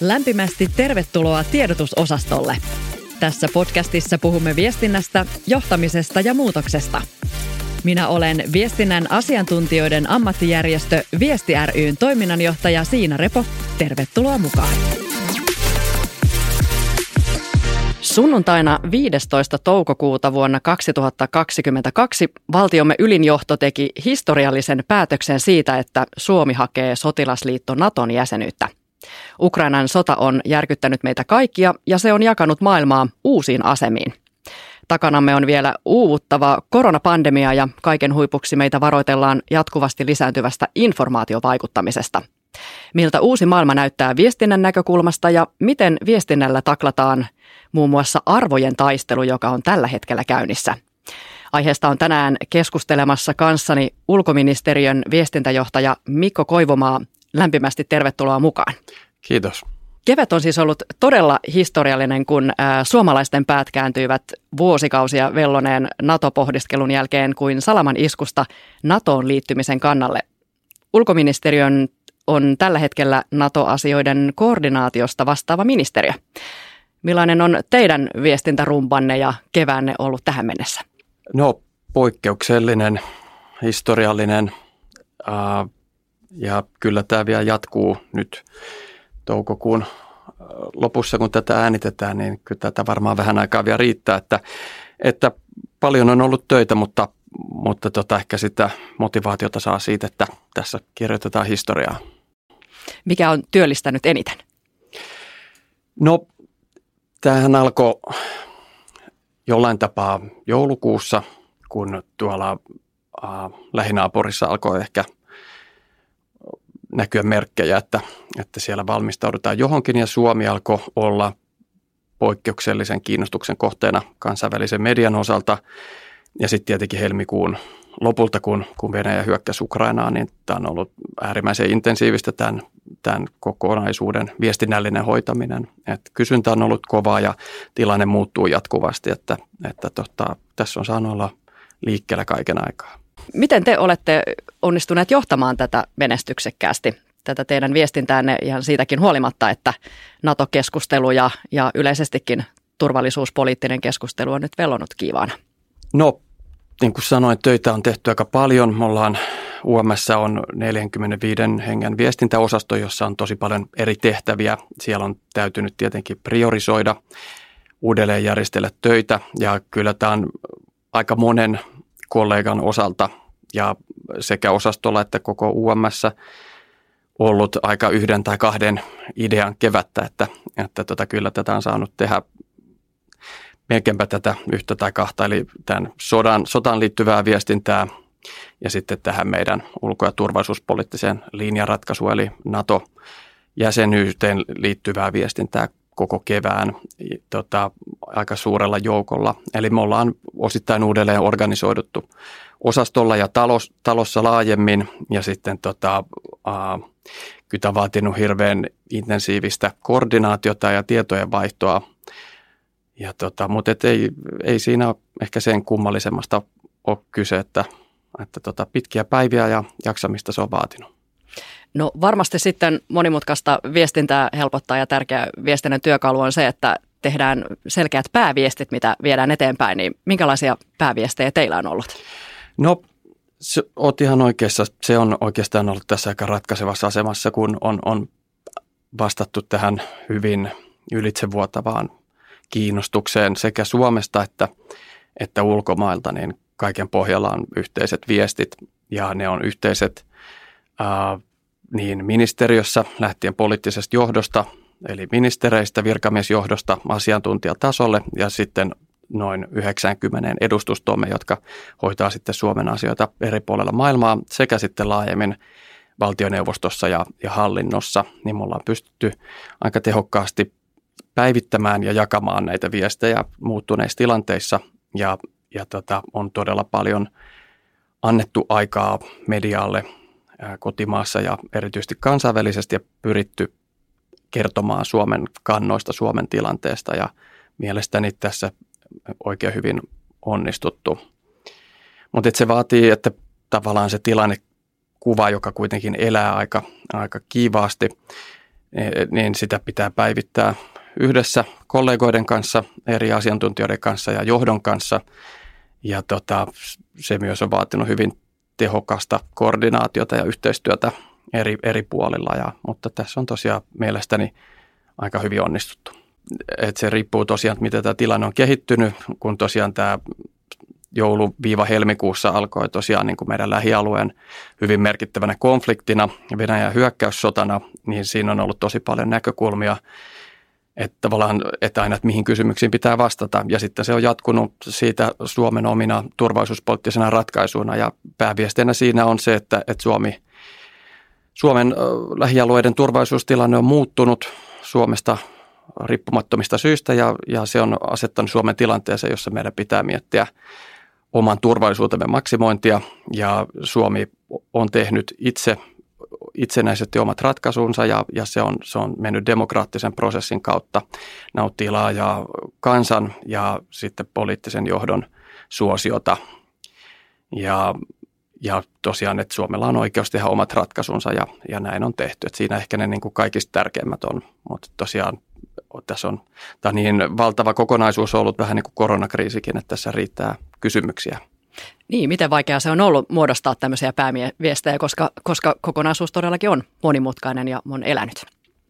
Lämpimästi tervetuloa tiedotusosastolle. Tässä podcastissa puhumme viestinnästä, johtamisesta ja muutoksesta. Minä olen viestinnän asiantuntijoiden ammattijärjestö Viesti ryn toiminnanjohtaja Siina Repo. Tervetuloa mukaan. Sunnuntaina 15. toukokuuta vuonna 2022 valtiomme ylinjohto teki historiallisen päätöksen siitä, että Suomi hakee sotilasliitto Naton jäsenyyttä. Ukrainan sota on järkyttänyt meitä kaikkia ja se on jakanut maailmaa uusiin asemiin. Takanamme on vielä uuvuttava koronapandemia ja kaiken huipuksi meitä varoitellaan jatkuvasti lisääntyvästä informaatiovaikuttamisesta. Miltä uusi maailma näyttää viestinnän näkökulmasta ja miten viestinnällä taklataan muun muassa arvojen taistelu, joka on tällä hetkellä käynnissä. Aiheesta on tänään keskustelemassa kanssani ulkoministeriön viestintäjohtaja Mikko Koivumaa. Lämpimästi tervetuloa mukaan. Kiitos. Kevät on siis ollut todella historiallinen, kun suomalaisten päät kääntyivät vuosikausia velloneen NATO-pohdiskelun jälkeen kuin salaman iskusta NATOon liittymisen kannalle. Ulkoministeriön on tällä hetkellä NATO-asioiden koordinaatiosta vastaava ministeriö. Millainen on teidän viestintärumpanne ja keväänne ollut tähän mennessä? No poikkeuksellinen, historiallinen ää, ja kyllä tämä vielä jatkuu nyt toukokuun lopussa, kun tätä äänitetään, niin kyllä tätä varmaan vähän aikaa vielä riittää, että, että paljon on ollut töitä, mutta, mutta tota, ehkä sitä motivaatiota saa siitä, että tässä kirjoitetaan historiaa. Mikä on työllistänyt eniten? No Tämähän alkoi jollain tapaa joulukuussa, kun tuolla äh, lähinaapurissa alkoi ehkä näkyä merkkejä, että, että siellä valmistaudutaan johonkin ja Suomi alkoi olla poikkeuksellisen kiinnostuksen kohteena kansainvälisen median osalta. Ja sitten tietenkin helmikuun lopulta, kun, kun Venäjä hyökkäsi Ukrainaan, niin tämä on ollut äärimmäisen intensiivistä tämän, tämän kokonaisuuden viestinnällinen hoitaminen. Et kysyntä on ollut kovaa ja tilanne muuttuu jatkuvasti, että, että tota, tässä on saanut olla liikkeellä kaiken aikaa. Miten te olette onnistuneet johtamaan tätä menestyksekkäästi, tätä teidän viestintäänne ihan siitäkin huolimatta, että NATO-keskustelu ja, ja yleisestikin turvallisuuspoliittinen keskustelu on nyt velonut kiivaana? No niin kuin sanoin, töitä on tehty aika paljon. Me ollaan, UMS on 45 hengen viestintäosasto, jossa on tosi paljon eri tehtäviä. Siellä on täytynyt tietenkin priorisoida, uudelleen järjestellä töitä ja kyllä tämä on aika monen kollegan osalta ja sekä osastolla että koko UMS ollut aika yhden tai kahden idean kevättä, että, että tota, kyllä tätä on saanut tehdä melkeinpä tätä yhtä tai kahta, eli tämän sodan, sotaan liittyvää viestintää ja sitten tähän meidän ulko- ja turvallisuuspoliittiseen linjaratkaisuun, eli NATO-jäsenyyteen liittyvää viestintää koko kevään tota, aika suurella joukolla. Eli me ollaan osittain uudelleen organisoiduttu osastolla ja talos, talossa laajemmin ja sitten tota, äh, kyllä vaatinut hirveän intensiivistä koordinaatiota ja tietojen vaihtoa ja tota, mutta et ei, ei siinä ehkä sen kummallisemmasta ole kyse, että, että tota, pitkiä päiviä ja jaksamista se on vaatinut. No varmasti sitten monimutkaista viestintää helpottaa ja tärkeä viestinnän työkalu on se, että tehdään selkeät pääviestit, mitä viedään eteenpäin. Niin minkälaisia pääviestejä teillä on ollut? No se, oot ihan oikeassa. Se on oikeastaan ollut tässä aika ratkaisevassa asemassa, kun on, on vastattu tähän hyvin ylitsevuotavaan kiinnostukseen sekä Suomesta että, että ulkomailta, niin kaiken pohjalla on yhteiset viestit ja ne on yhteiset ää, niin ministeriössä lähtien poliittisesta johdosta, eli ministereistä, virkamiesjohdosta asiantuntijatasolle ja sitten noin 90 edustustomme, jotka hoitaa sitten Suomen asioita eri puolilla maailmaa sekä sitten laajemmin valtioneuvostossa ja, ja hallinnossa, niin me ollaan pystytty aika tehokkaasti päivittämään ja jakamaan näitä viestejä muuttuneissa tilanteissa ja, ja tota, on todella paljon annettu aikaa medialle kotimaassa ja erityisesti kansainvälisesti ja pyritty kertomaan Suomen kannoista, Suomen tilanteesta ja mielestäni tässä oikein hyvin onnistuttu. Mutta se vaatii, että tavallaan se tilannekuva, joka kuitenkin elää aika, aika kiivaasti, niin sitä pitää päivittää yhdessä kollegoiden kanssa, eri asiantuntijoiden kanssa ja johdon kanssa. Ja tota, se myös on vaatinut hyvin tehokasta koordinaatiota ja yhteistyötä eri, eri puolilla, ja, mutta tässä on tosiaan mielestäni aika hyvin onnistuttu. Et se riippuu tosiaan, että miten tämä tilanne on kehittynyt, kun tosiaan tämä joulu-helmikuussa alkoi tosiaan niin kuin meidän lähialueen hyvin merkittävänä konfliktina, Venäjän hyökkäyssotana, niin siinä on ollut tosi paljon näkökulmia, että tavallaan, että aina, että mihin kysymyksiin pitää vastata. Ja sitten se on jatkunut siitä Suomen omina turvallisuuspoliittisena ratkaisuina. Ja pääviestinä siinä on se, että, että Suomi, Suomen lähialueiden turvallisuustilanne on muuttunut Suomesta riippumattomista syistä. Ja, ja se on asettanut Suomen tilanteeseen, jossa meidän pitää miettiä oman turvallisuutemme maksimointia. Ja Suomi on tehnyt itse itsenäisesti omat ratkaisunsa ja, ja se, on, se on mennyt demokraattisen prosessin kautta, nauttii laajaa kansan ja sitten poliittisen johdon suosiota. Ja, ja tosiaan, että Suomella on oikeus tehdä omat ratkaisunsa ja, ja näin on tehty. Että siinä ehkä ne niin kuin kaikista tärkeimmät on, mutta tosiaan tässä on, tämä on niin valtava kokonaisuus ollut vähän niin kuin koronakriisikin, että tässä riittää kysymyksiä. Niin, miten vaikeaa se on ollut muodostaa tämmöisiä pääviestejä, koska, koska kokonaisuus todellakin on monimutkainen ja on elänyt?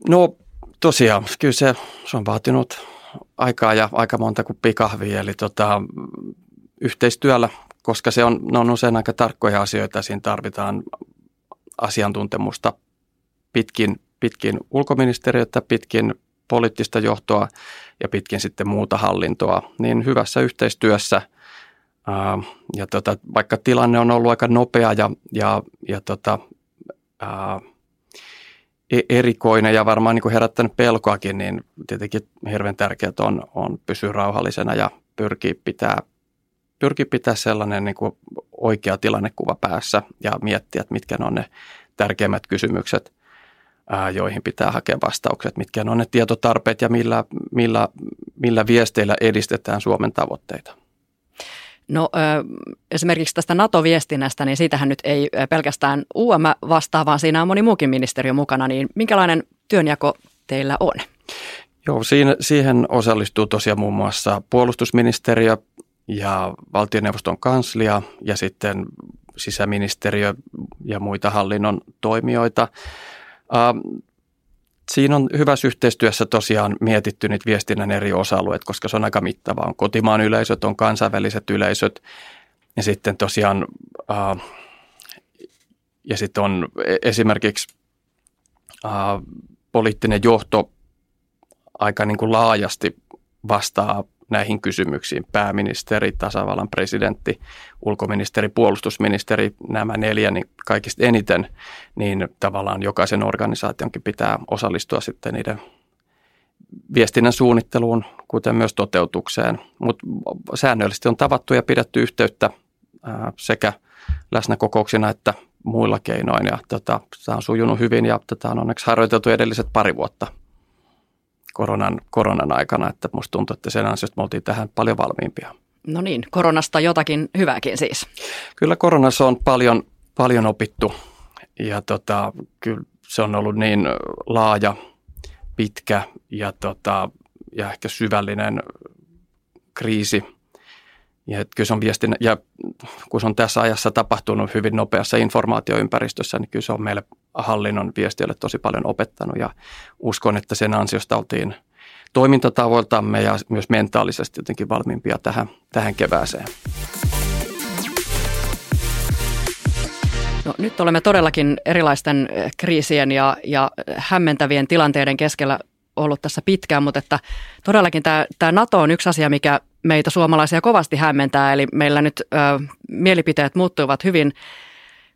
No tosiaan, kyllä se, se on vaatinut aikaa ja aika monta kuin pikahvia, eli tota, yhteistyöllä, koska se on, ne on usein aika tarkkoja asioita, siinä tarvitaan asiantuntemusta pitkin, pitkin ulkoministeriötä, pitkin poliittista johtoa ja pitkin sitten muuta hallintoa, niin hyvässä yhteistyössä – ja tota, vaikka tilanne on ollut aika nopea ja, ja, ja tota, ää, e-, erikoinen ja varmaan niin kuin herättänyt pelkoakin, niin tietenkin hirveän tärkeää on, on pysyä rauhallisena ja pyrkiä pitää, pyrkiä pitää sellainen niin kuin oikea tilannekuva päässä ja miettiä, että mitkä on ne tärkeimmät kysymykset, ää, joihin pitää hakea vastaukset, mitkä on ne tietotarpeet ja millä, millä, millä viesteillä edistetään Suomen tavoitteita. No esimerkiksi tästä NATO-viestinnästä, niin siitähän nyt ei pelkästään UM vastaa, vaan siinä on moni muukin ministeriö mukana, niin minkälainen työnjako teillä on? Joo, siinä, siihen osallistuu tosiaan muun muassa puolustusministeriö ja valtioneuvoston kanslia ja sitten sisäministeriö ja muita hallinnon toimijoita. Siinä on hyvässä yhteistyössä tosiaan mietitty niitä viestinnän eri osa-alueet, koska se on aika mittava. On kotimaan yleisöt, on kansainväliset yleisöt ja sitten tosiaan äh, ja sitten on e-, esimerkiksi äh, poliittinen johto aika niin kuin laajasti vastaa näihin kysymyksiin. Pääministeri, tasavallan presidentti, ulkoministeri, puolustusministeri, nämä neljä, niin kaikista eniten, niin tavallaan jokaisen organisaationkin pitää osallistua sitten niiden viestinnän suunnitteluun, kuten myös toteutukseen. Mutta säännöllisesti on tavattu ja pidetty yhteyttä sekä läsnäkokouksina että muilla keinoin. Ja tota, tämä on sujunut hyvin ja tätä on onneksi harjoiteltu edelliset pari vuotta koronan, koronan aikana, että musta tuntuu, että sen ansiosta me oltiin tähän paljon valmiimpia. No niin, koronasta jotakin hyvääkin siis. Kyllä koronassa on paljon, paljon opittu ja tota, kyllä se on ollut niin laaja, pitkä ja, tota, ja ehkä syvällinen kriisi. Ja kyllä se on viestin, ja kun se on tässä ajassa tapahtunut hyvin nopeassa informaatioympäristössä, niin kyllä se on meille hallinnon viestiölle tosi paljon opettanut ja uskon, että sen ansiosta oltiin toimintatavoiltamme ja myös mentaalisesti jotenkin valmiimpia tähän, tähän kevääseen. No, nyt olemme todellakin erilaisten eh, kriisien ja, ja hämmentävien tilanteiden keskellä ollut tässä pitkään, mutta että todellakin tämä, tämä NATO on yksi asia, mikä meitä suomalaisia kovasti hämmentää. Eli meillä nyt ö, mielipiteet muuttuivat hyvin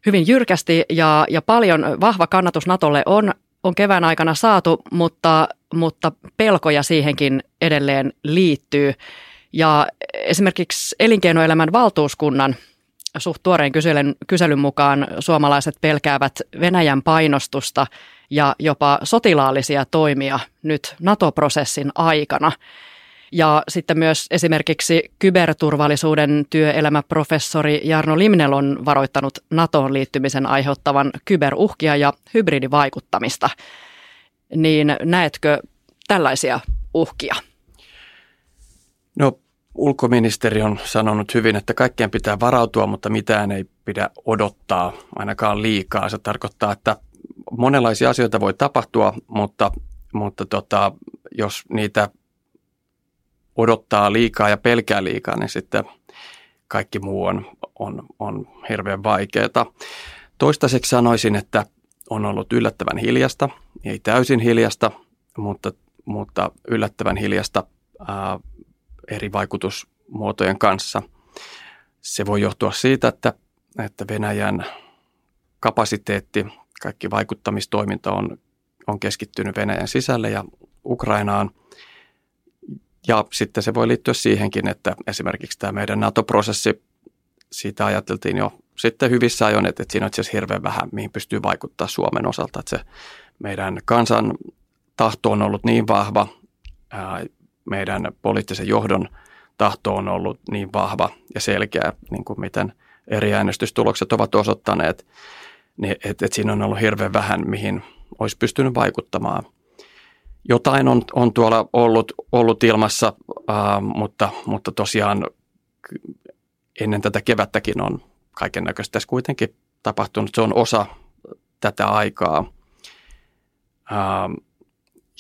hyvin jyrkästi ja, ja paljon vahva kannatus Natolle on, on kevään aikana saatu, mutta, mutta pelkoja siihenkin edelleen liittyy. Ja esimerkiksi elinkeinoelämän valtuuskunnan suht tuoreen kyselyn, kyselyn mukaan suomalaiset pelkäävät Venäjän painostusta ja jopa sotilaallisia toimia nyt NATO-prosessin aikana. Ja sitten myös esimerkiksi kyberturvallisuuden työelämäprofessori Jarno Limnel on varoittanut NATOon liittymisen aiheuttavan kyberuhkia ja hybridivaikuttamista. niin näetkö tällaisia uhkia? No ulkoministeri on sanonut hyvin, että kaikkeen pitää varautua, mutta mitään ei pidä odottaa ainakaan liikaa. Se tarkoittaa, että monenlaisia asioita voi tapahtua, mutta, mutta tota, jos niitä odottaa liikaa ja pelkää liikaa, niin sitten kaikki muu on, on, on hirveän vaikeaa. Toistaiseksi sanoisin, että on ollut yllättävän hiljasta, ei täysin hiljasta, mutta, mutta yllättävän hiljasta ää, eri vaikutusmuotojen kanssa. Se voi johtua siitä, että, että Venäjän kapasiteetti, kaikki vaikuttamistoiminta on, on keskittynyt Venäjän sisälle ja Ukrainaan. Ja sitten se voi liittyä siihenkin, että esimerkiksi tämä meidän NATO-prosessi, siitä ajateltiin jo sitten hyvissä ajoin, että, siinä on itse asiassa hirveän vähän, mihin pystyy vaikuttaa Suomen osalta. Että se meidän kansan tahto on ollut niin vahva, meidän poliittisen johdon tahto on ollut niin vahva ja selkeä, niin kuin miten eri äänestystulokset ovat osoittaneet, niin että, että siinä on ollut hirveän vähän, mihin olisi pystynyt vaikuttamaan. Jotain on, on tuolla ollut, ollut ilmassa, ää, mutta, mutta tosiaan ennen tätä kevättäkin on kaiken näköistä tässä kuitenkin tapahtunut. Se on osa tätä aikaa. Ää,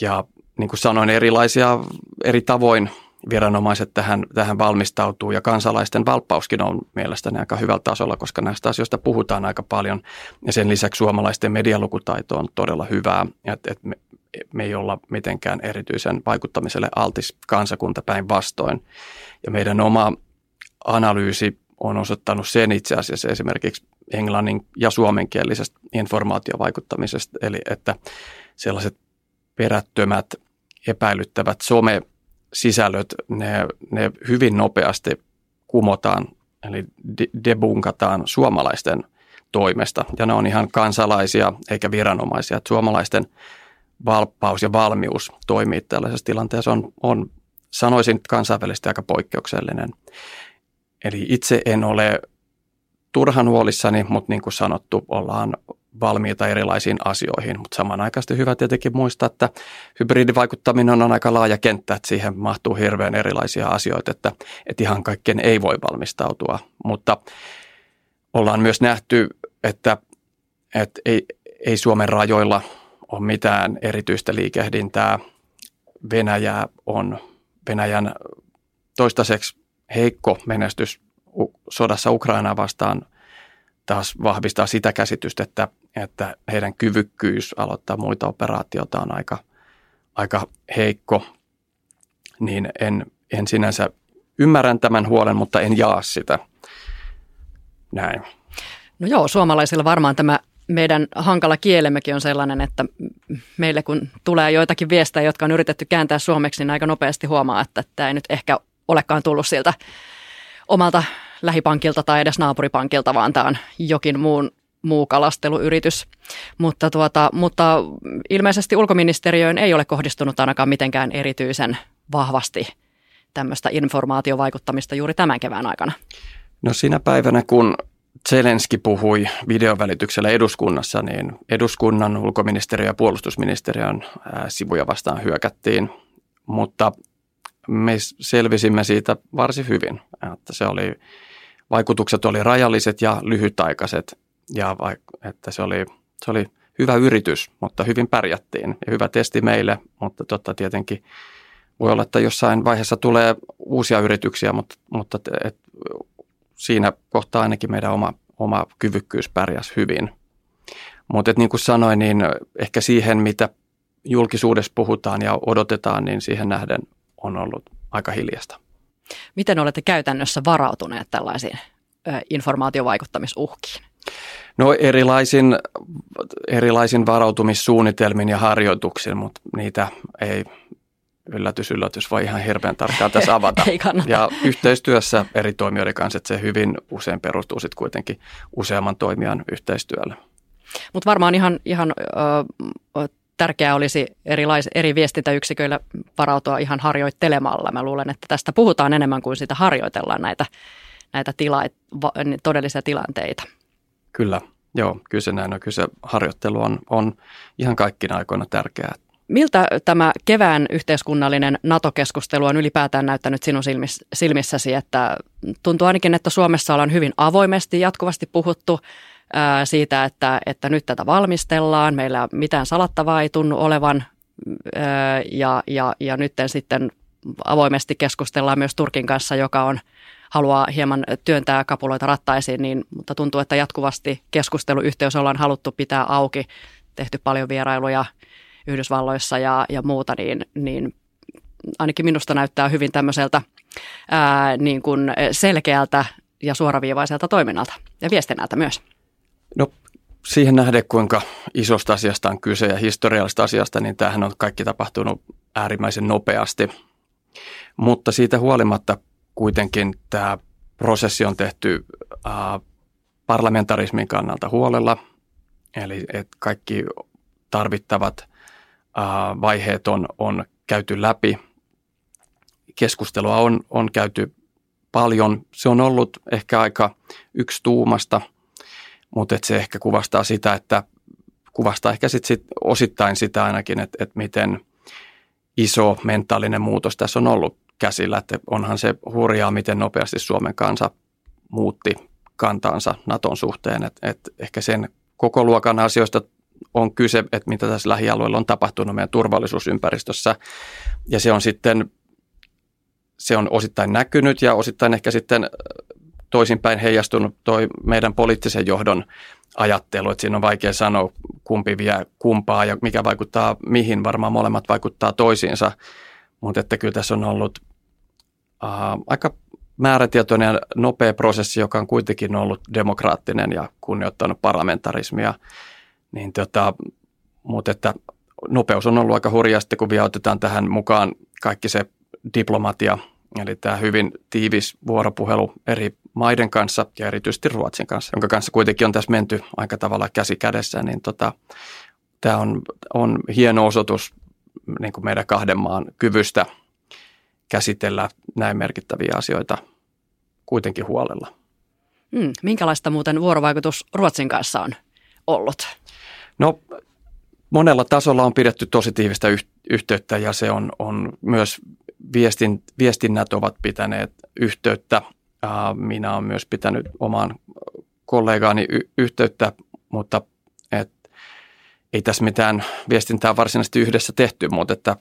ja niin kuin sanoin, erilaisia eri tavoin viranomaiset tähän, tähän valmistautuu ja kansalaisten valppauskin on mielestäni aika hyvällä tasolla, koska näistä asioista puhutaan aika paljon ja sen lisäksi suomalaisten medialukutaito on todella hyvää, että, että me, me ei olla mitenkään erityisen vaikuttamiselle altis kansakunta päinvastoin ja meidän oma analyysi on osoittanut sen itse asiassa esimerkiksi englannin ja suomenkielisestä informaatiovaikuttamisesta, eli että sellaiset perättömät epäilyttävät some-sisällöt, ne, ne hyvin nopeasti kumotaan, eli debunkataan suomalaisten toimesta. Ja ne on ihan kansalaisia eikä viranomaisia. Että suomalaisten valppaus ja valmius toimii tällaisessa tilanteessa on, on sanoisin kansainvälisesti aika poikkeuksellinen. Eli itse en ole turhan huolissani, mutta niin kuin sanottu, ollaan valmiita erilaisiin asioihin, mutta samanaikaisesti hyvä tietenkin muistaa, että hybridivaikuttaminen on aika laaja kenttä, että siihen mahtuu hirveän erilaisia asioita, että, että ihan kaikkeen ei voi valmistautua, mutta ollaan myös nähty, että, että ei, ei Suomen rajoilla ole mitään erityistä liikehdintää. Venäjä on Venäjän toistaiseksi heikko menestys sodassa Ukrainaa vastaan taas vahvistaa sitä käsitystä, että että heidän kyvykkyys aloittaa muita operaatioita on aika, aika heikko, niin en, en sinänsä ymmärrän tämän huolen, mutta en jaa sitä. Näin. No joo, suomalaisilla varmaan tämä meidän hankala kielemmekin on sellainen, että meille kun tulee joitakin viestejä, jotka on yritetty kääntää suomeksi, niin aika nopeasti huomaa, että tämä ei nyt ehkä olekaan tullut siltä omalta lähipankilta tai edes naapuripankilta, vaan tämä on jokin muun muu kalasteluyritys. Mutta, tuota, mutta ilmeisesti ulkoministeriöön ei ole kohdistunut ainakaan mitenkään erityisen vahvasti tämmöistä informaatiovaikuttamista juuri tämän kevään aikana. No siinä päivänä, kun Zelenski puhui videovälityksellä eduskunnassa, niin eduskunnan ulkoministeriö ja puolustusministeriön sivuja vastaan hyökättiin, mutta me selvisimme siitä varsin hyvin, että se oli, vaikutukset oli rajalliset ja lyhytaikaiset. Ja että se oli, se oli hyvä yritys, mutta hyvin pärjättiin. Ja hyvä testi meille, mutta totta tietenkin voi olla, että jossain vaiheessa tulee uusia yrityksiä, mutta, mutta et, siinä kohtaa ainakin meidän oma, oma kyvykkyys pärjäsi hyvin. Mutta niin kuin sanoin, niin ehkä siihen, mitä julkisuudessa puhutaan ja odotetaan, niin siihen nähden on ollut aika hiljasta. Miten olette käytännössä varautuneet tällaisiin informaatiovaikuttamisuhkiin? No erilaisin, erilaisin varautumissuunnitelmin ja harjoituksin, mutta niitä ei yllätys, yllätys voi ihan hirveän tarkkaan tässä avata. ei kannata. Ja yhteistyössä eri toimijoiden kanssa, että se hyvin usein perustuu sitten kuitenkin useamman toimijan yhteistyölle. Mutta varmaan ihan, ihan ö, tärkeää olisi erilais, eri viestintäyksiköillä varautua ihan harjoittelemalla. Mä luulen, että tästä puhutaan enemmän kuin sitä harjoitellaan näitä, näitä tila, todellisia tilanteita. Kyllä, joo, kyllä se näin on. Kyllä se harjoittelu on, on ihan kaikkina aikoina tärkeää. Miltä tämä kevään yhteiskunnallinen NATO-keskustelu on ylipäätään näyttänyt sinun silmissäsi, että tuntuu ainakin, että Suomessa ollaan hyvin avoimesti jatkuvasti puhuttu siitä, että, että nyt tätä valmistellaan, meillä mitään salattavaa ei tunnu olevan ja, ja, ja nyt sitten avoimesti keskustellaan myös Turkin kanssa, joka on haluaa hieman työntää kapuloita rattaisiin, niin, mutta tuntuu, että jatkuvasti keskusteluyhteys ollaan haluttu pitää auki, tehty paljon vierailuja Yhdysvalloissa ja, ja muuta, niin, niin ainakin minusta näyttää hyvin tämmöiseltä ää, niin kuin selkeältä ja suoraviivaiselta toiminnalta ja viestinnältä myös. No siihen nähden, kuinka isosta asiasta on kyse ja historiallisesta asiasta, niin tämähän on kaikki tapahtunut äärimmäisen nopeasti. Mutta siitä huolimatta kuitenkin tämä prosessi on tehty äh, parlamentarismin kannalta huolella, eli että kaikki tarvittavat vaiheet on, on käyty läpi. Keskustelua on, on käyty paljon. Se on ollut ehkä aika yksi tuumasta, mutta et se ehkä kuvastaa sitä, että kuvastaa ehkä sit, sit osittain sitä ainakin, että, että miten iso mentaalinen muutos tässä on ollut käsillä, että onhan se hurjaa, miten nopeasti Suomen kansa muutti kantaansa Naton suhteen, että, että ehkä sen koko luokan asioista on kyse, että mitä tässä lähialueella on tapahtunut meidän turvallisuusympäristössä ja se on sitten se on osittain näkynyt ja osittain ehkä sitten toisinpäin heijastunut toi meidän poliittisen johdon ajattelu, että siinä on vaikea sanoa kumpi vie kumpaa ja mikä vaikuttaa mihin, varmaan molemmat vaikuttaa toisiinsa, mutta että kyllä tässä on ollut äh, aika määrätietoinen ja nopea prosessi, joka on kuitenkin ollut demokraattinen ja kunnioittanut parlamentarismia. Niin tota, mutta että nopeus on ollut aika hurjaa sitten, kun vielä otetaan tähän mukaan kaikki se diplomatia, eli tämä hyvin tiivis vuoropuhelu eri maiden kanssa ja erityisesti Ruotsin kanssa, jonka kanssa kuitenkin on tässä menty aika tavalla käsi kädessä, niin tota, tämä on, on hieno osoitus niin kuin meidän kahden maan kyvystä – käsitellä näin merkittäviä asioita kuitenkin huolella. Hmm, minkälaista muuten vuorovaikutus Ruotsin kanssa on ollut? No monella tasolla on pidetty tosi tiivistä yhteyttä ja se on, on myös viestin, viestinnät ovat pitäneet yhteyttä. Minä olen myös pitänyt omaan kollegaani y- yhteyttä, mutta et, ei tässä mitään viestintää varsinaisesti yhdessä tehty, mutta että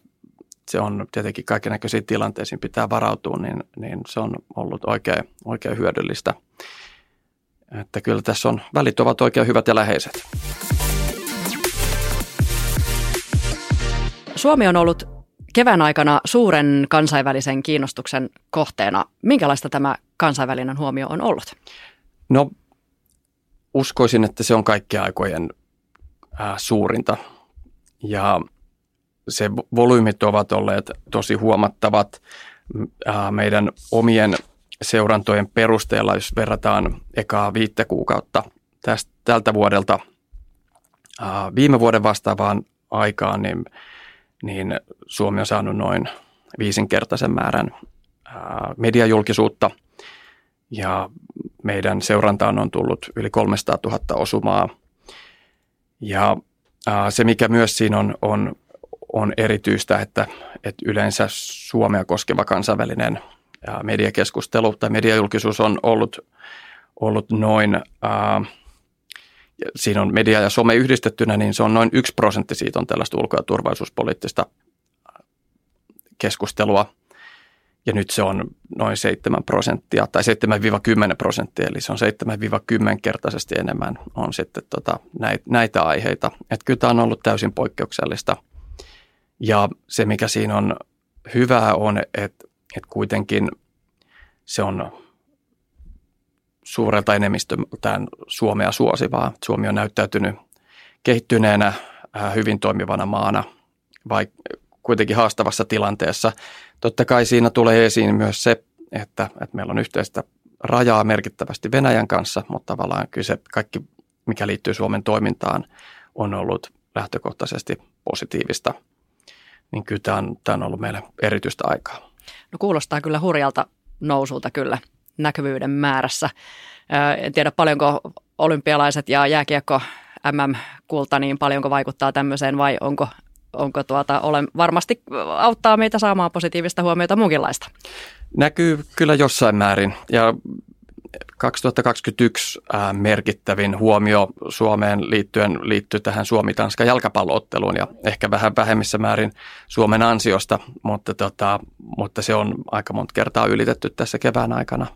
se on tietenkin kaikenlaisiin tilanteisiin pitää varautua, niin, niin se on ollut oikein, oikein hyödyllistä. Että kyllä tässä on, välit ovat oikein hyvät ja läheiset. Suomi on ollut kevään aikana suuren kansainvälisen kiinnostuksen kohteena. Minkälaista tämä kansainvälinen huomio on ollut? No uskoisin, että se on kaikkien aikojen äh, suurinta. Ja se volyymit ovat olleet tosi huomattavat meidän omien seurantojen perusteella, jos verrataan ekaa viittä kuukautta tästä, tältä vuodelta viime vuoden vastaavaan aikaan, niin, niin Suomi on saanut noin viisinkertaisen määrän mediajulkisuutta ja meidän seurantaan on tullut yli 300 000 osumaa. Ja se, mikä myös siinä on, on on erityistä, että, että yleensä Suomea koskeva kansainvälinen mediakeskustelu tai mediajulkisuus on ollut, ollut noin, ää, siinä on media ja some yhdistettynä, niin se on noin yksi prosentti siitä on tällaista ulko- ja turvallisuuspoliittista keskustelua. Ja nyt se on noin 7 prosenttia tai 7-10 prosenttia, eli se on 7-10 kertaisesti enemmän on sitten tota, näitä, näitä aiheita. Että kyllä tämä on ollut täysin poikkeuksellista – ja se, mikä siinä on hyvää, on, että, että kuitenkin se on suurelta enemmistöltään Suomea suosivaa. Suomi on näyttäytynyt kehittyneenä, äh, hyvin toimivana maana, vaikka kuitenkin haastavassa tilanteessa. Totta kai siinä tulee esiin myös se, että, että meillä on yhteistä rajaa merkittävästi Venäjän kanssa, mutta tavallaan kyllä se kaikki, mikä liittyy Suomen toimintaan, on ollut lähtökohtaisesti positiivista – niin kyllä tämä on, tämä on ollut meille erityistä aikaa. No kuulostaa kyllä hurjalta nousulta kyllä näkyvyyden määrässä. En tiedä paljonko olympialaiset ja jääkiekko MM-kulta, niin paljonko vaikuttaa tämmöiseen vai onko onko tuota, olen, varmasti auttaa meitä saamaan positiivista huomiota muunkinlaista. Näkyy kyllä jossain määrin ja 2021 merkittävin huomio Suomeen liittyen liittyy tähän Suomi-Tanska jalkapallootteluun ja ehkä vähän vähemmissä määrin Suomen ansiosta, mutta, tota, mutta se on aika monta kertaa ylitetty tässä kevään aikana.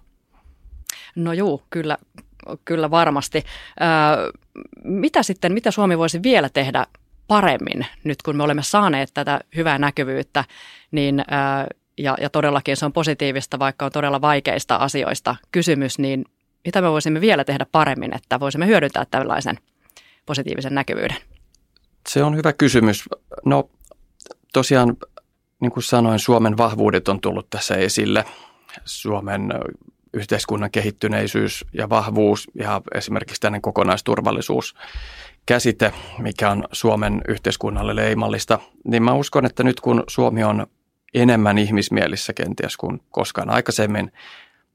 No juu, kyllä, kyllä varmasti. Ää, mitä sitten, mitä Suomi voisi vielä tehdä paremmin nyt, kun me olemme saaneet tätä hyvää näkyvyyttä, niin ää, ja, ja todellakin se on positiivista, vaikka on todella vaikeista asioista kysymys, niin mitä me voisimme vielä tehdä paremmin, että voisimme hyödyntää tällaisen positiivisen näkyvyyden? Se on hyvä kysymys. No tosiaan, niin kuin sanoin, Suomen vahvuudet on tullut tässä esille. Suomen yhteiskunnan kehittyneisyys ja vahvuus ja esimerkiksi tänne kokonaisturvallisuus käsite, mikä on Suomen yhteiskunnalle leimallista, niin mä uskon, että nyt kun Suomi on enemmän ihmismielissä kenties kuin koskaan aikaisemmin,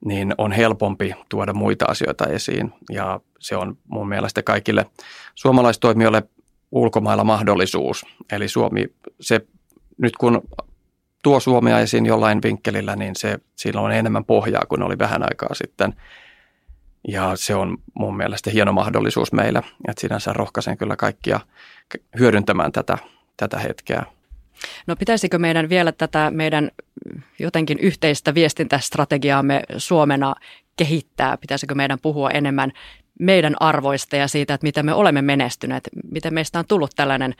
niin on helpompi tuoda muita asioita esiin. Ja se on mun mielestä kaikille suomalaistoimijoille ulkomailla mahdollisuus. Eli Suomi, se nyt kun tuo Suomea esiin jollain vinkkelillä, niin se, sillä on enemmän pohjaa kuin oli vähän aikaa sitten. Ja se on mun mielestä hieno mahdollisuus meillä, että sinänsä rohkaisen kyllä kaikkia hyödyntämään tätä, tätä hetkeä. No pitäisikö meidän vielä tätä meidän jotenkin yhteistä viestintästrategiaamme Suomena kehittää? Pitäisikö meidän puhua enemmän meidän arvoista ja siitä, että miten me olemme menestyneet, miten meistä on tullut tällainen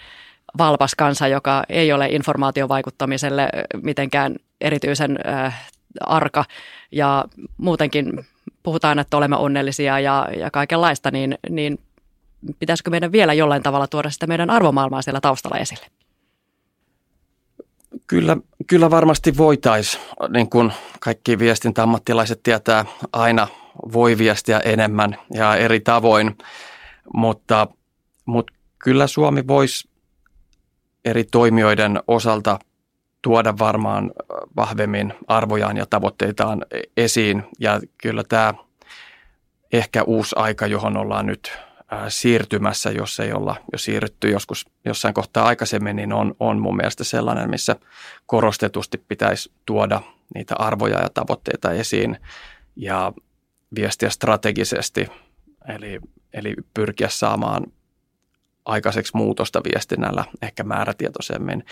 valpas kansa, joka ei ole informaatiovaikuttamiselle mitenkään erityisen äh, arka. Ja muutenkin puhutaan, että olemme onnellisia ja, ja kaikenlaista, niin, niin pitäisikö meidän vielä jollain tavalla tuoda sitä meidän arvomaailmaa siellä taustalla esille? Kyllä, kyllä varmasti voitaisiin, niin kuin kaikki viestintäammattilaiset tietää, aina voi viestiä enemmän ja eri tavoin, mutta, mutta kyllä Suomi voisi eri toimijoiden osalta tuoda varmaan vahvemmin arvojaan ja tavoitteitaan esiin. Ja kyllä tämä ehkä uusi aika, johon ollaan nyt siirtymässä, jos ei olla jo siirrytty joskus jossain kohtaa aikaisemmin, niin on, on mun mielestä sellainen, missä korostetusti pitäisi tuoda niitä arvoja ja tavoitteita esiin ja viestiä strategisesti, eli, eli pyrkiä saamaan aikaiseksi muutosta viestinnällä ehkä määrätietoisemmin.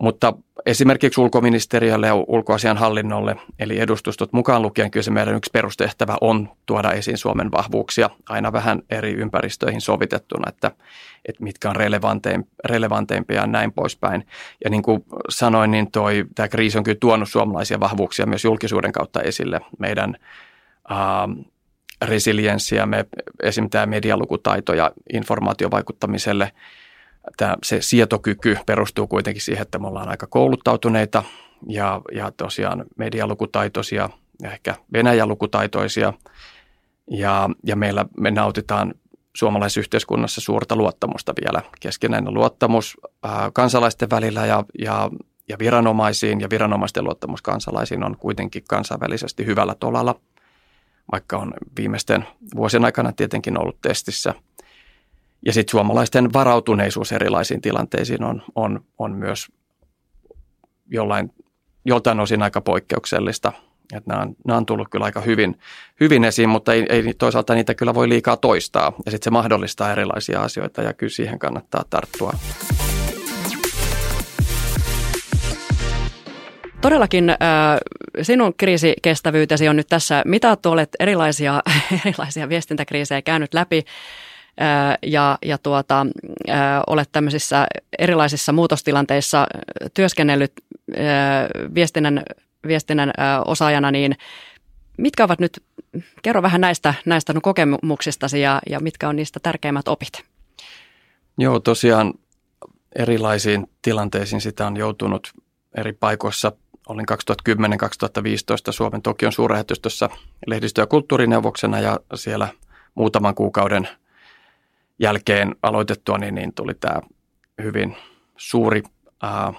Mutta esimerkiksi ulkoministeriölle ja ulkoasianhallinnolle, eli edustustot mukaan lukien, kyllä se meidän yksi perustehtävä on tuoda esiin Suomen vahvuuksia aina vähän eri ympäristöihin sovitettuna, että, että mitkä on relevanteimpia ja näin poispäin. Ja niin kuin sanoin, niin toi, tämä kriisi on kyllä tuonut suomalaisia vahvuuksia myös julkisuuden kautta esille meidän resilienssiä, me esim. tämä medialukutaito ja informaatiovaikuttamiselle, tämä, se sietokyky perustuu kuitenkin siihen, että me ollaan aika kouluttautuneita ja, ja tosiaan medialukutaitoisia ja ehkä venäjälukutaitoisia ja, ja meillä me nautitaan suomalaisessa yhteiskunnassa suurta luottamusta vielä. Keskinäinen luottamus ää, kansalaisten välillä ja, ja, ja viranomaisiin ja viranomaisten luottamus kansalaisiin on kuitenkin kansainvälisesti hyvällä tolalla – vaikka on viimeisten vuosien aikana tietenkin ollut testissä. Ja sitten suomalaisten varautuneisuus erilaisiin tilanteisiin on, on, on myös jollain, joltain osin aika poikkeuksellista. Että nämä, on, nämä on tullut kyllä aika hyvin, hyvin esiin, mutta ei, ei toisaalta niitä kyllä voi liikaa toistaa. Ja sitten se mahdollistaa erilaisia asioita ja kyllä siihen kannattaa tarttua. Todellakin äh, sinun kriisikestävyytesi on nyt tässä mitattu, olet erilaisia, erilaisia viestintäkriisejä käynyt läpi ja, ja tuota, olet tämmöisissä erilaisissa muutostilanteissa työskennellyt viestinnän, viestinnän osaajana, niin mitkä ovat nyt, kerro vähän näistä, näistä kokemuksistasi ja, ja mitkä on niistä tärkeimmät opit? Joo, tosiaan erilaisiin tilanteisiin sitä on joutunut eri paikoissa olin 2010-2015 Suomen Tokion suurlähetystössä lehdistö- ja kulttuurineuvoksena ja siellä muutaman kuukauden jälkeen aloitettua, niin, niin tuli tämä hyvin suuri ää,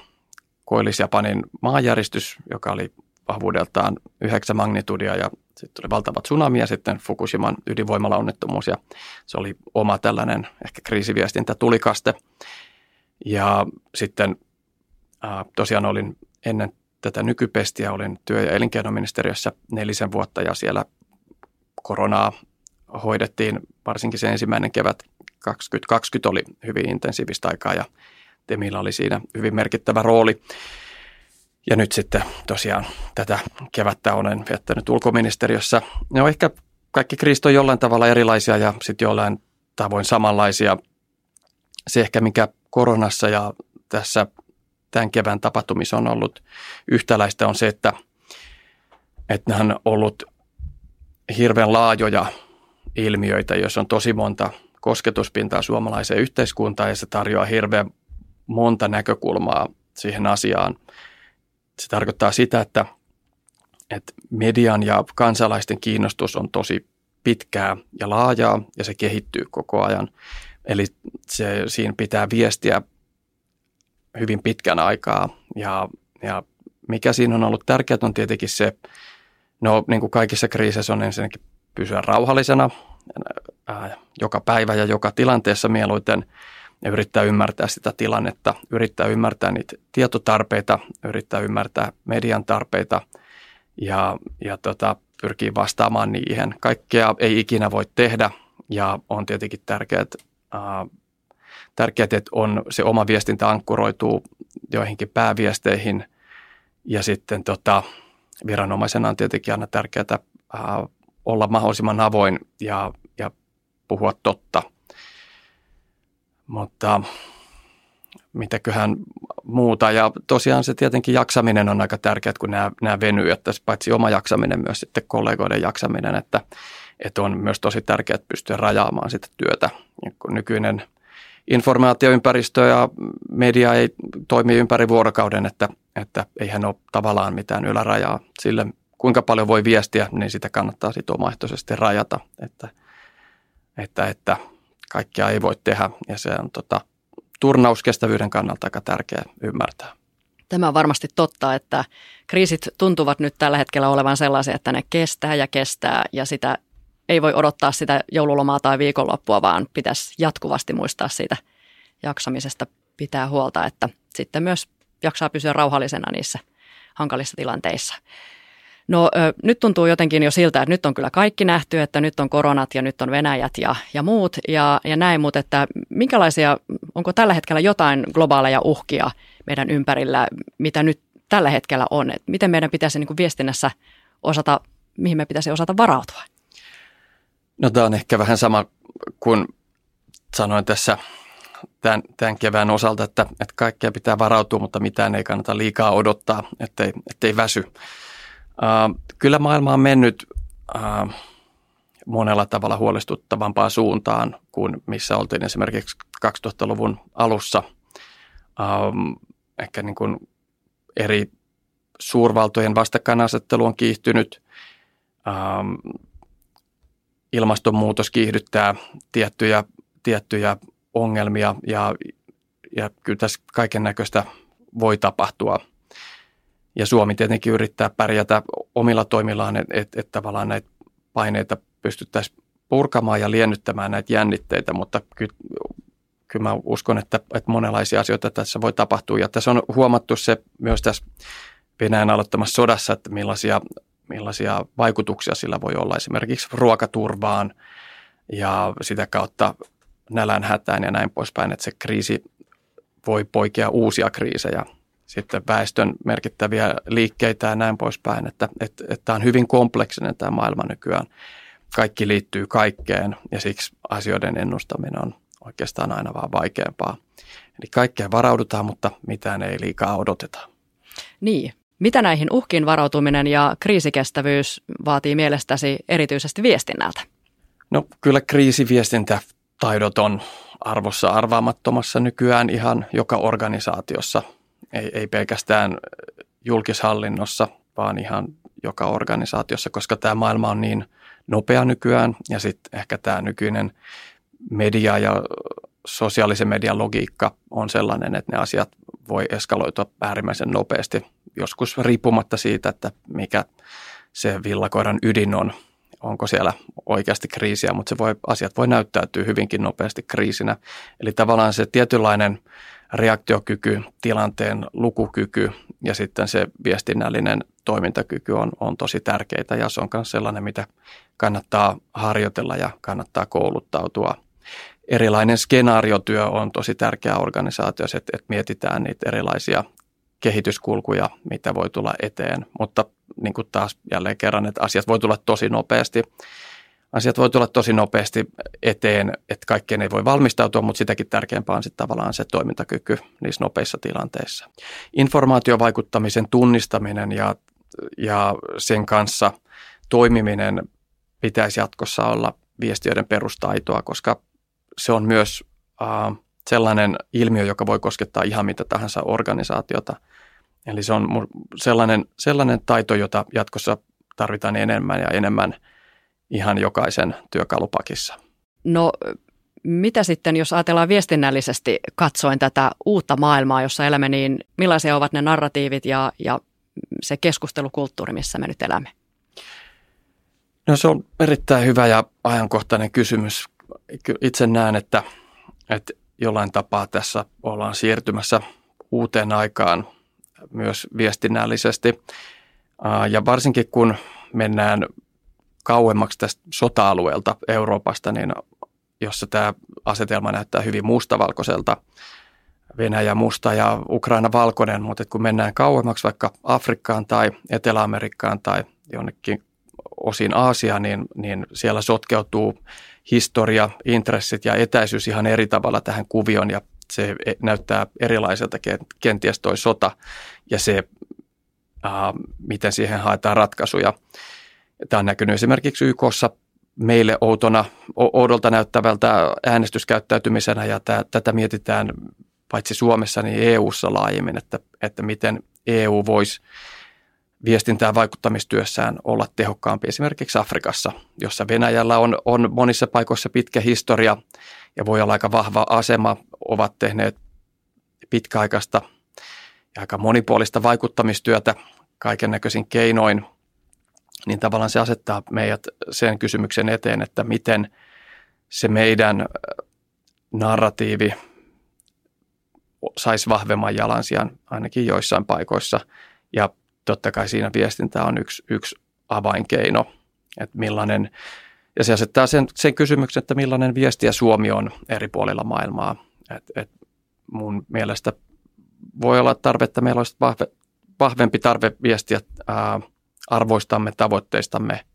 Koillis-Japanin maanjäristys, joka oli vahvuudeltaan 9 magnitudia ja sitten tuli valtava tsunami ja sitten Fukushiman onnettomuus ja se oli oma tällainen ehkä kriisiviestintä tulikaste. Ja sitten tosiaan olin ennen tätä nykypestiä, olin työ- ja elinkeinoministeriössä nelisen vuotta ja siellä koronaa hoidettiin varsinkin se ensimmäinen kevät 2020 oli hyvin intensiivistä aikaa ja Temillä oli siinä hyvin merkittävä rooli. Ja nyt sitten tosiaan tätä kevättä olen viettänyt ulkoministeriössä. No ehkä kaikki kriisit on jollain tavalla erilaisia ja sitten jollain tavoin samanlaisia. Se ehkä mikä koronassa ja tässä tämän kevään tapahtumissa on ollut yhtäläistä on se, että, että nämä on ollut hirveän laajoja ilmiöitä, jos on tosi monta kosketuspintaa suomalaiseen yhteiskuntaan ja se tarjoaa hirveän monta näkökulmaa siihen asiaan. Se tarkoittaa sitä, että, että median ja kansalaisten kiinnostus on tosi pitkää ja laajaa ja se kehittyy koko ajan. Eli se, siinä pitää viestiä hyvin pitkän aikaa ja, ja mikä siinä on ollut tärkeää on tietenkin se, no niin kuin kaikissa kriiseissä on ensinnäkin pysyä rauhallisena ää, joka päivä ja joka tilanteessa mieluiten ja yrittää ymmärtää sitä tilannetta, yrittää ymmärtää niitä tietotarpeita, yrittää ymmärtää median tarpeita ja, ja tota, pyrkii vastaamaan niihin. Kaikkea ei ikinä voi tehdä ja on tietenkin tärkeää, ää, tärkeää, että on se oma viestintä ankkuroituu joihinkin pääviesteihin ja sitten tota, viranomaisena on tietenkin aina tärkeää ää, olla mahdollisimman avoin ja, ja puhua totta. Mutta mitäköhän muuta. Ja tosiaan se tietenkin jaksaminen on aika tärkeää, kun nämä, nämä venyy, että paitsi oma jaksaminen, myös sitten kollegoiden jaksaminen, että, että on myös tosi tärkeää pystyä rajaamaan sitä työtä. Ja kun nykyinen informaatioympäristö ja media ei toimi ympäri vuorokauden, että, että eihän ole tavallaan mitään ylärajaa sille, kuinka paljon voi viestiä, niin sitä kannattaa sitten omaehtoisesti rajata, että, että, että kaikkea ei voi tehdä ja se on tota, turnauskestävyyden kannalta aika tärkeä ymmärtää. Tämä on varmasti totta, että kriisit tuntuvat nyt tällä hetkellä olevan sellaisia, että ne kestää ja kestää ja sitä ei voi odottaa sitä joululomaa tai viikonloppua, vaan pitäisi jatkuvasti muistaa siitä jaksamisesta pitää huolta, että sitten myös jaksaa pysyä rauhallisena niissä hankalissa tilanteissa. No nyt tuntuu jotenkin jo siltä, että nyt on kyllä kaikki nähty, että nyt on koronat ja nyt on Venäjät ja, ja muut ja, ja näin, mutta että minkälaisia, onko tällä hetkellä jotain globaaleja uhkia meidän ympärillä, mitä nyt tällä hetkellä on? että miten meidän pitäisi niin kuin viestinnässä osata, mihin me pitäisi osata varautua? No tämä on ehkä vähän sama kuin sanoin tässä tämän, tämän kevään osalta, että, että kaikkea pitää varautua, mutta mitään ei kannata liikaa odottaa, ettei, ettei väsy. Uh, kyllä maailma on mennyt uh, monella tavalla huolestuttavampaan suuntaan kuin missä oltiin esimerkiksi 2000-luvun alussa. Um, ehkä niin kuin eri suurvaltojen vastakkainasettelu on kiihtynyt. Um, ilmastonmuutos kiihdyttää tiettyjä, tiettyjä ongelmia ja, ja kyllä tässä kaiken näköistä voi tapahtua – ja Suomi tietenkin yrittää pärjätä omilla toimillaan, että et, et tavallaan näitä paineita pystyttäisiin purkamaan ja liennyttämään näitä jännitteitä, mutta kyllä, kyllä mä uskon, että, että monenlaisia asioita tässä voi tapahtua. Ja tässä on huomattu se myös tässä Venäjän aloittamassa sodassa, että millaisia, millaisia vaikutuksia sillä voi olla esimerkiksi ruokaturvaan ja sitä kautta nälän hätään ja näin poispäin, että se kriisi voi poikea uusia kriisejä sitten väestön merkittäviä liikkeitä ja näin poispäin, että, että, että tämä on hyvin kompleksinen tämä maailma nykyään. Kaikki liittyy kaikkeen ja siksi asioiden ennustaminen on oikeastaan aina vaan vaikeampaa. Eli kaikkeen varaudutaan, mutta mitään ei liikaa odoteta. Niin. Mitä näihin uhkiin varautuminen ja kriisikestävyys vaatii mielestäsi erityisesti viestinnältä? No kyllä kriisiviestintätaidot on arvossa arvaamattomassa nykyään ihan joka organisaatiossa – ei, ei pelkästään julkishallinnossa, vaan ihan joka organisaatiossa, koska tämä maailma on niin nopea nykyään ja sitten ehkä tämä nykyinen media ja sosiaalisen median logiikka on sellainen, että ne asiat voi eskaloitua äärimmäisen nopeasti, joskus riippumatta siitä, että mikä se villakoiran ydin on, onko siellä oikeasti kriisiä, mutta se voi, asiat voi näyttäytyä hyvinkin nopeasti kriisinä. Eli tavallaan se tietynlainen reaktiokyky, tilanteen lukukyky ja sitten se viestinnällinen toimintakyky on, on tosi tärkeitä ja se on myös sellainen, mitä kannattaa harjoitella ja kannattaa kouluttautua. Erilainen skenaariotyö on tosi tärkeä organisaatiossa, että, että mietitään niitä erilaisia kehityskulkuja, mitä voi tulla eteen, mutta niin kuin taas jälleen kerran, että asiat voi tulla tosi nopeasti. Asiat voi tulla tosi nopeasti eteen, että kaikkeen ei voi valmistautua, mutta sitäkin tärkeämpää on sitten tavallaan se toimintakyky niissä nopeissa tilanteissa. Informaatiovaikuttamisen tunnistaminen ja, ja sen kanssa toimiminen pitäisi jatkossa olla viestiöiden perustaitoa, koska se on myös äh, sellainen ilmiö, joka voi koskettaa ihan mitä tahansa organisaatiota – Eli se on sellainen, sellainen taito, jota jatkossa tarvitaan enemmän ja enemmän ihan jokaisen työkalupakissa. No mitä sitten, jos ajatellaan viestinnällisesti katsoen tätä uutta maailmaa, jossa elämme, niin millaisia ovat ne narratiivit ja, ja se keskustelukulttuuri, missä me nyt elämme? No se on erittäin hyvä ja ajankohtainen kysymys. Itse näen, että, että jollain tapaa tässä ollaan siirtymässä uuteen aikaan – myös viestinnällisesti. Ja varsinkin kun mennään kauemmaksi tästä sota-alueelta Euroopasta, niin jossa tämä asetelma näyttää hyvin mustavalkoiselta, Venäjä musta ja Ukraina valkoinen, mutta kun mennään kauemmaksi vaikka Afrikkaan tai Etelä-Amerikkaan tai jonnekin osin Aasiaan, niin, niin siellä sotkeutuu historia, intressit ja etäisyys ihan eri tavalla tähän kuvioon ja se e, näyttää erilaiselta kenties toi sota ja se, äh, miten siihen haetaan ratkaisuja. Tämä on näkynyt esimerkiksi YKssa meille outona, oudolta näyttävältä äänestyskäyttäytymisenä ja tämä, tätä mietitään paitsi Suomessa niin EU-ssa laajemmin, että, että miten EU voisi viestintää vaikuttamistyössään olla tehokkaampi esimerkiksi Afrikassa, jossa Venäjällä on, on monissa paikoissa pitkä historia ja voi olla aika vahva asema, ovat tehneet pitkäaikaista ja aika monipuolista vaikuttamistyötä kaiken näköisin keinoin, niin tavallaan se asettaa meidät sen kysymyksen eteen, että miten se meidän narratiivi saisi vahvemman jalansijan ainakin joissain paikoissa. Ja totta kai siinä viestintä on yksi, yksi avainkeino, että millainen, ja se asettaa sen, sen kysymyksen, että millainen viestiä Suomi on eri puolilla maailmaa. Et, et mun mielestä voi olla tarve, että meillä olisi vahve, vahvempi tarve viestiä ää, arvoistamme, tavoitteistamme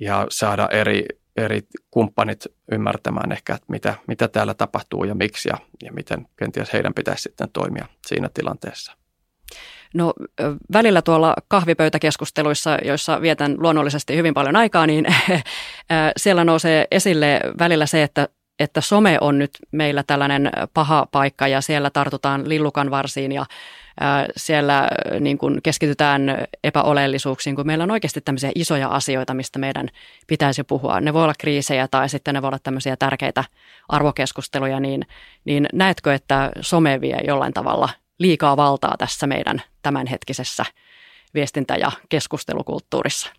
ja saada eri, eri kumppanit ymmärtämään ehkä, että mitä, mitä täällä tapahtuu ja miksi ja, ja miten kenties heidän pitäisi sitten toimia siinä tilanteessa. No välillä tuolla kahvipöytäkeskusteluissa, joissa vietän luonnollisesti hyvin paljon aikaa, niin siellä nousee esille välillä se, että että some on nyt meillä tällainen paha paikka ja siellä tartutaan lillukan varsiin ja siellä niin kuin keskitytään epäoleellisuuksiin, kun meillä on oikeasti tämmöisiä isoja asioita, mistä meidän pitäisi puhua. Ne voi olla kriisejä tai sitten ne voi olla tämmöisiä tärkeitä arvokeskusteluja, niin, niin näetkö, että some vie jollain tavalla liikaa valtaa tässä meidän tämänhetkisessä viestintä- ja keskustelukulttuurissa?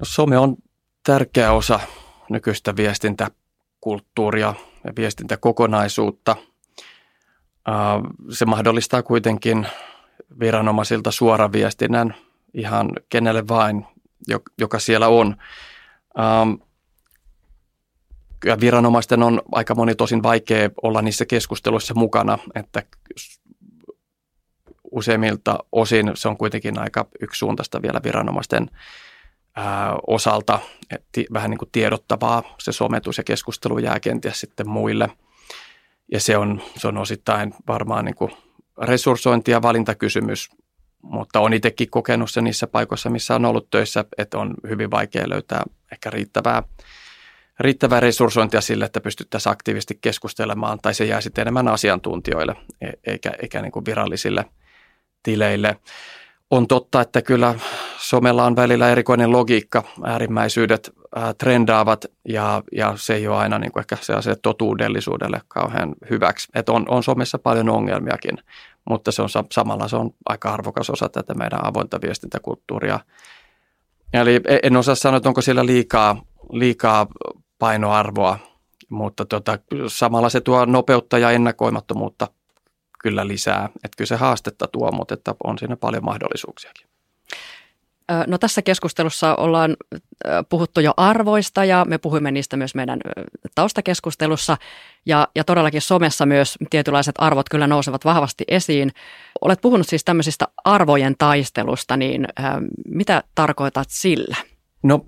No some on tärkeä osa nykyistä viestintä kulttuuria ja viestintäkokonaisuutta. Se mahdollistaa kuitenkin viranomaisilta suoraviestinnän ihan kenelle vain, joka siellä on. Ja viranomaisten on aika moni tosin vaikea olla niissä keskusteluissa mukana, että useimmilta osin se on kuitenkin aika yksisuuntaista vielä viranomaisten ää, osalta, että vähän niin kuin tiedottavaa se sometus ja keskustelu jää kenties sitten muille. Ja se on, se on osittain varmaan niin kuin resurssointi- ja valintakysymys, mutta on itsekin kokenut se niissä paikoissa, missä on ollut töissä, että on hyvin vaikea löytää ehkä riittävää, riittävää resurssointia sille, että pystyttäisiin aktiivisesti keskustelemaan, tai se jää sitten enemmän asiantuntijoille, e-, eikä, eikä niin kuin virallisille tileille. On totta, että kyllä somella on välillä erikoinen logiikka, äärimmäisyydet ää, trendaavat ja, ja se ei ole aina niin kuin ehkä se totuudellisuudelle kauhean hyväksi. Et on, on somessa paljon ongelmiakin, mutta se on samalla se on aika arvokas osa tätä meidän avointa viestintäkulttuuria. Eli e- en osaa sanoa, että onko siellä liikaa, liikaa painoarvoa, mutta tota, samalla se tuo nopeutta ja ennakoimattomuutta kyllä lisää. Että kyllä se haastetta tuo, mutta että on siinä paljon mahdollisuuksiakin. No tässä keskustelussa ollaan puhuttu jo arvoista ja me puhuimme niistä myös meidän taustakeskustelussa. Ja, ja todellakin somessa myös tietynlaiset arvot kyllä nousevat vahvasti esiin. Olet puhunut siis tämmöisistä arvojen taistelusta, niin äh, mitä tarkoitat sillä? No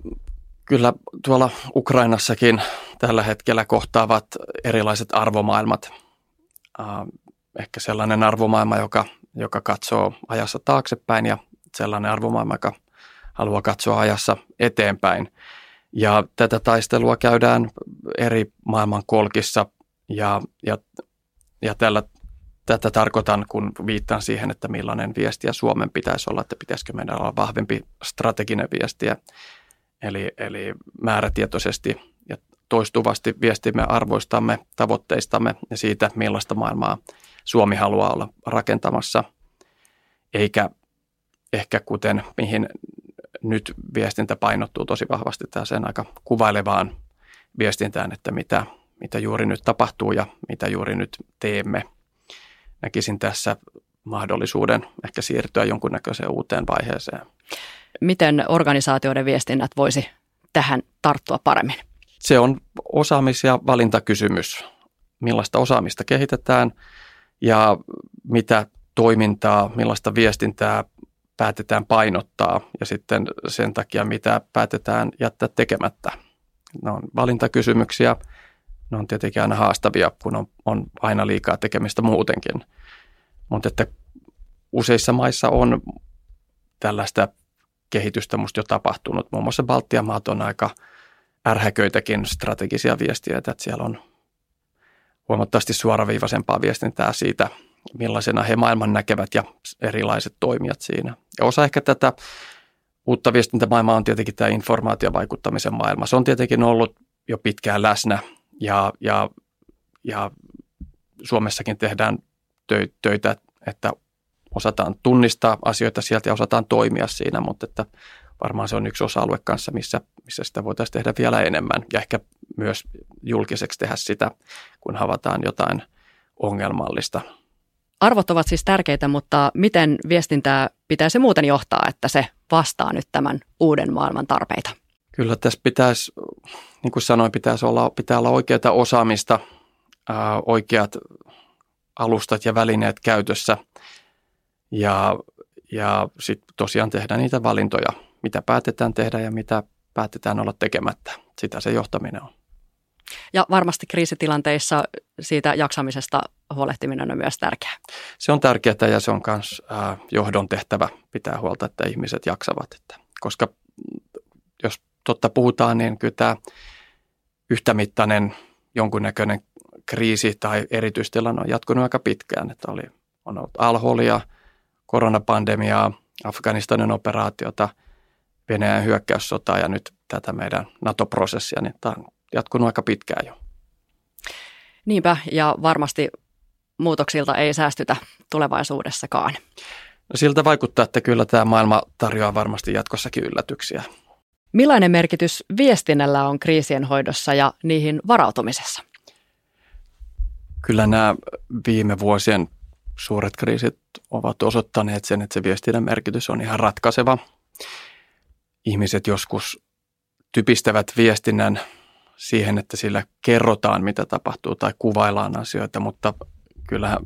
kyllä tuolla Ukrainassakin tällä hetkellä kohtaavat erilaiset arvomaailmat. Äh, ehkä sellainen arvomaailma, joka, joka katsoo ajassa taaksepäin ja sellainen arvomaailma, joka – haluaa katsoa ajassa eteenpäin. Ja tätä taistelua käydään eri maailman kolkissa ja, ja, ja tällä, tätä tarkoitan, kun viittaan siihen, että millainen viesti ja Suomen pitäisi olla, että pitäisikö meidän olla vahvempi strateginen viestiä. Eli, eli määrätietoisesti ja toistuvasti viestimme arvoistamme, tavoitteistamme ja siitä, millaista maailmaa Suomi haluaa olla rakentamassa, eikä ehkä kuten mihin nyt viestintä painottuu tosi vahvasti sen aika kuvailevaan viestintään, että mitä, mitä juuri nyt tapahtuu ja mitä juuri nyt teemme. Näkisin tässä mahdollisuuden ehkä siirtyä jonkunnäköiseen uuteen vaiheeseen. Miten organisaatioiden viestinnät voisi tähän tarttua paremmin? Se on osaamis- ja valintakysymys. Millaista osaamista kehitetään ja mitä toimintaa, millaista viestintää päätetään painottaa ja sitten sen takia, mitä päätetään jättää tekemättä. Ne on valintakysymyksiä, ne on tietenkin aina haastavia, kun on, on aina liikaa tekemistä muutenkin. Mutta että useissa maissa on tällaista kehitystä musta jo tapahtunut. Muun muassa Baltian maat on aika ärhäköitäkin strategisia viestiä, että siellä on huomattavasti suoraviivaisempaa viestintää siitä, millaisena he maailman näkevät ja erilaiset toimijat siinä. Ja osa ehkä tätä uutta viestintämaailmaa on tietenkin tämä informaatiovaikuttamisen maailma. Se on tietenkin ollut jo pitkään läsnä ja, ja, ja Suomessakin tehdään töitä, että osataan tunnistaa asioita sieltä ja osataan toimia siinä, mutta että varmaan se on yksi osa-alue kanssa, missä, missä sitä voitaisiin tehdä vielä enemmän ja ehkä myös julkiseksi tehdä sitä, kun havataan jotain ongelmallista Arvot ovat siis tärkeitä, mutta miten viestintää pitäisi muuten johtaa, että se vastaa nyt tämän uuden maailman tarpeita? Kyllä tässä pitäisi, niin kuin sanoin, pitäisi olla, pitää olla oikeaa osaamista, ää, oikeat alustat ja välineet käytössä ja, ja sitten tosiaan tehdä niitä valintoja, mitä päätetään tehdä ja mitä päätetään olla tekemättä. Sitä se johtaminen on. Ja varmasti kriisitilanteissa siitä jaksamisesta huolehtiminen on myös tärkeää. Se on tärkeää ja se on myös johdon tehtävä pitää huolta, että ihmiset jaksavat. Että, koska jos totta puhutaan, niin kyllä tämä yhtämittainen jonkunnäköinen kriisi tai erityistilanne on jatkunut aika pitkään. Että oli, on ollut alholia, koronapandemiaa, Afganistanin operaatiota, Venäjän hyökkäyssotaa ja nyt tätä meidän NATO-prosessia, niin tämä on jatkunut aika pitkään jo. Niinpä, ja varmasti muutoksilta ei säästytä tulevaisuudessakaan. No siltä vaikuttaa, että kyllä tämä maailma tarjoaa varmasti jatkossakin yllätyksiä. Millainen merkitys viestinnällä on kriisien hoidossa ja niihin varautumisessa? Kyllä nämä viime vuosien suuret kriisit ovat osoittaneet sen, että se viestinnän merkitys on ihan ratkaiseva. Ihmiset joskus typistävät viestinnän siihen, että sillä kerrotaan, mitä tapahtuu tai kuvaillaan asioita, mutta kyllähän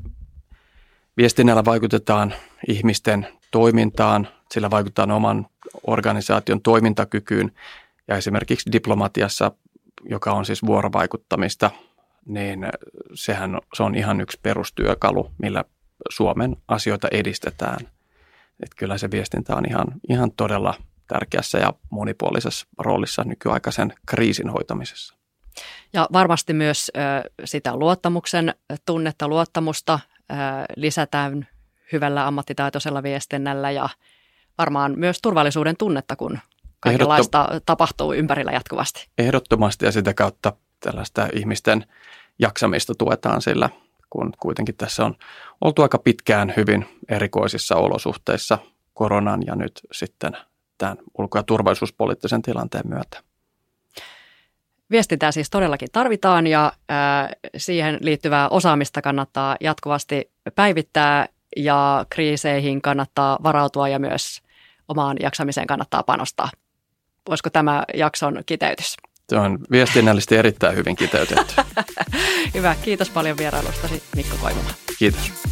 viestinnällä vaikutetaan ihmisten toimintaan, sillä vaikutetaan oman organisaation toimintakykyyn ja esimerkiksi diplomatiassa, joka on siis vuorovaikuttamista, niin sehän se on ihan yksi perustyökalu, millä Suomen asioita edistetään. Että kyllä se viestintä on ihan, ihan todella tärkeässä ja monipuolisessa roolissa nykyaikaisen kriisin hoitamisessa. Ja varmasti myös sitä luottamuksen tunnetta, luottamusta lisätään hyvällä ammattitaitoisella viestinnällä ja varmaan myös turvallisuuden tunnetta, kun kaikenlaista Ehdottom- tapahtuu ympärillä jatkuvasti. Ehdottomasti ja sitä kautta tällaista ihmisten jaksamista tuetaan sillä, kun kuitenkin tässä on oltu aika pitkään hyvin erikoisissa olosuhteissa koronan ja nyt sitten tämän ulko- ja turvallisuuspoliittisen tilanteen myötä. Viestintää siis todellakin tarvitaan ja siihen liittyvää osaamista kannattaa jatkuvasti päivittää ja kriiseihin kannattaa varautua ja myös omaan jaksamiseen kannattaa panostaa. Voisiko tämä jakson kiteytys? Se on viestinnällisesti erittäin hyvin kiteytetty. Hyvä, kiitos paljon vierailustasi Mikko Koivula. Kiitos.